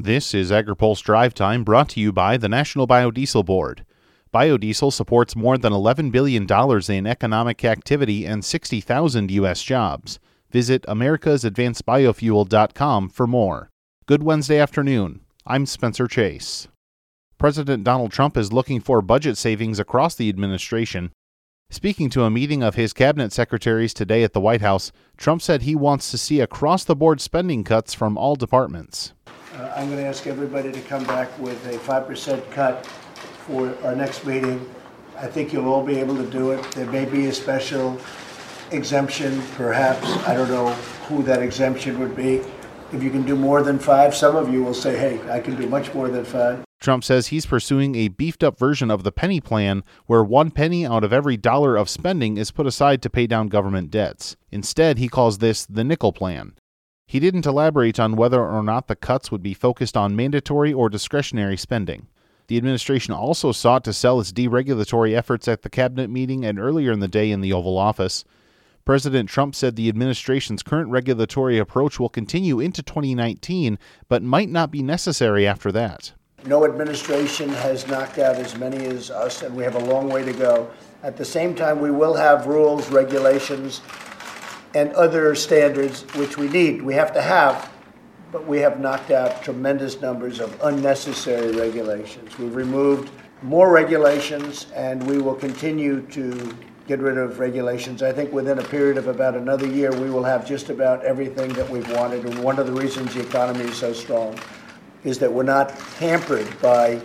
This is AgriPulse Drive Time brought to you by the National Biodiesel Board. Biodiesel supports more than $11 billion in economic activity and 60,000 U.S. jobs. Visit americasadvancedbiofuel.com for more. Good Wednesday afternoon. I'm Spencer Chase. President Donald Trump is looking for budget savings across the administration. Speaking to a meeting of his cabinet secretaries today at the White House, Trump said he wants to see across the board spending cuts from all departments. Uh, I'm going to ask everybody to come back with a 5% cut for our next meeting. I think you'll all be able to do it. There may be a special exemption, perhaps. I don't know who that exemption would be. If you can do more than five, some of you will say, hey, I can do much more than five. Trump says he's pursuing a beefed up version of the penny plan, where one penny out of every dollar of spending is put aside to pay down government debts. Instead, he calls this the nickel plan. He didn't elaborate on whether or not the cuts would be focused on mandatory or discretionary spending. The administration also sought to sell its deregulatory efforts at the cabinet meeting and earlier in the day in the Oval Office. President Trump said the administration's current regulatory approach will continue into 2019, but might not be necessary after that. No administration has knocked out as many as us, and we have a long way to go. At the same time, we will have rules, regulations, and other standards which we need, we have to have, but we have knocked out tremendous numbers of unnecessary regulations. We've removed more regulations, and we will continue to get rid of regulations. I think within a period of about another year, we will have just about everything that we've wanted. And one of the reasons the economy is so strong is that we're not hampered by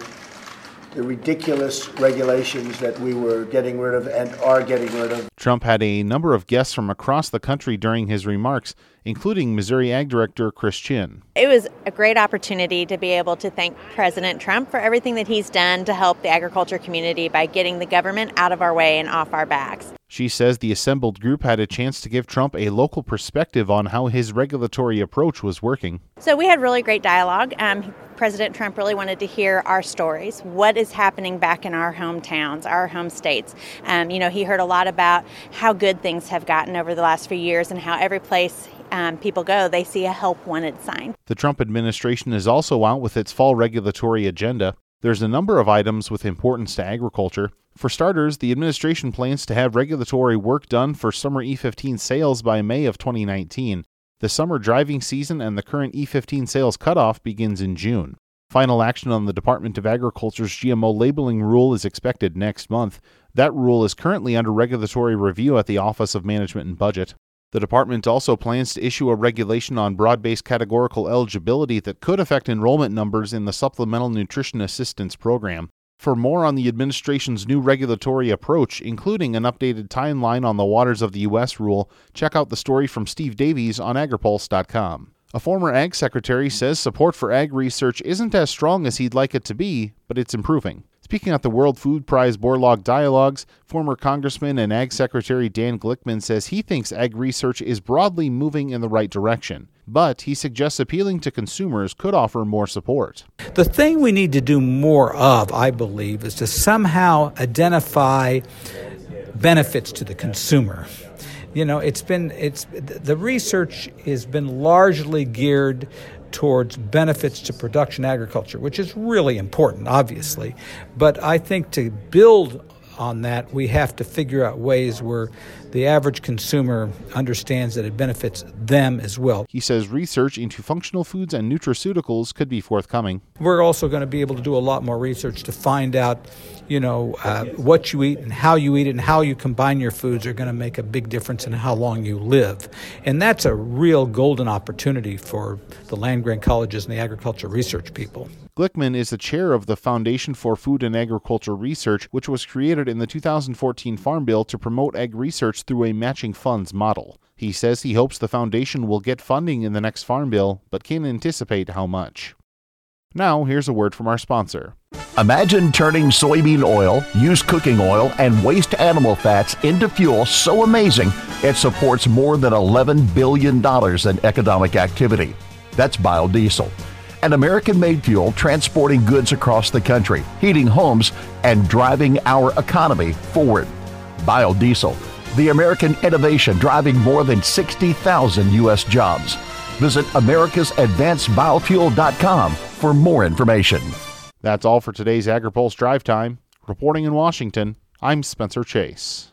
the ridiculous regulations that we were getting rid of and are getting rid of. Trump had a number of guests from across the country during his remarks, including Missouri Ag Director Chris Chinn. It was a great opportunity to be able to thank President Trump for everything that he's done to help the agriculture community by getting the government out of our way and off our backs. She says the assembled group had a chance to give Trump a local perspective on how his regulatory approach was working. So we had really great dialogue. Um, President Trump really wanted to hear our stories. What is happening back in our hometowns, our home states? Um, you know, he heard a lot about how good things have gotten over the last few years and how every place um, people go, they see a help wanted sign. The Trump administration is also out with its fall regulatory agenda. There's a number of items with importance to agriculture. For starters, the administration plans to have regulatory work done for summer E15 sales by May of 2019. The summer driving season and the current E15 sales cutoff begins in June. Final action on the Department of Agriculture's GMO labeling rule is expected next month. That rule is currently under regulatory review at the Office of Management and Budget. The department also plans to issue a regulation on broad based categorical eligibility that could affect enrollment numbers in the Supplemental Nutrition Assistance Program. For more on the administration's new regulatory approach, including an updated timeline on the Waters of the U.S. rule, check out the story from Steve Davies on agripulse.com. A former ag secretary says support for ag research isn't as strong as he'd like it to be, but it's improving. Speaking at the World Food Prize Borlaug Dialogues, former Congressman and Ag Secretary Dan Glickman says he thinks ag research is broadly moving in the right direction, but he suggests appealing to consumers could offer more support. The thing we need to do more of, I believe, is to somehow identify benefits to the consumer. You know, it's been it's the research has been largely geared towards benefits to production agriculture, which is really important, obviously. But I think to build on that, we have to figure out ways where the average consumer understands that it benefits them as well. He says research into functional foods and nutraceuticals could be forthcoming. We're also going to be able to do a lot more research to find out, you know, uh, what you eat and how you eat it and how you combine your foods are going to make a big difference in how long you live. And that's a real golden opportunity for the land grant colleges and the agriculture research people. Glickman is the chair of the Foundation for Food and Agriculture Research, which was created in the 2014 Farm Bill to promote ag research through a matching funds model. He says he hopes the foundation will get funding in the next Farm Bill, but can't anticipate how much. Now, here's a word from our sponsor. Imagine turning soybean oil, used cooking oil, and waste animal fats into fuel so amazing it supports more than $11 billion in economic activity. That's biodiesel an American made fuel transporting goods across the country, heating homes, and driving our economy forward. Biodiesel, the American innovation driving more than 60,000 U.S. jobs. Visit americasadvancedbiofuel.com for more information. That's all for today's AgriPulse Drive Time. Reporting in Washington, I'm Spencer Chase.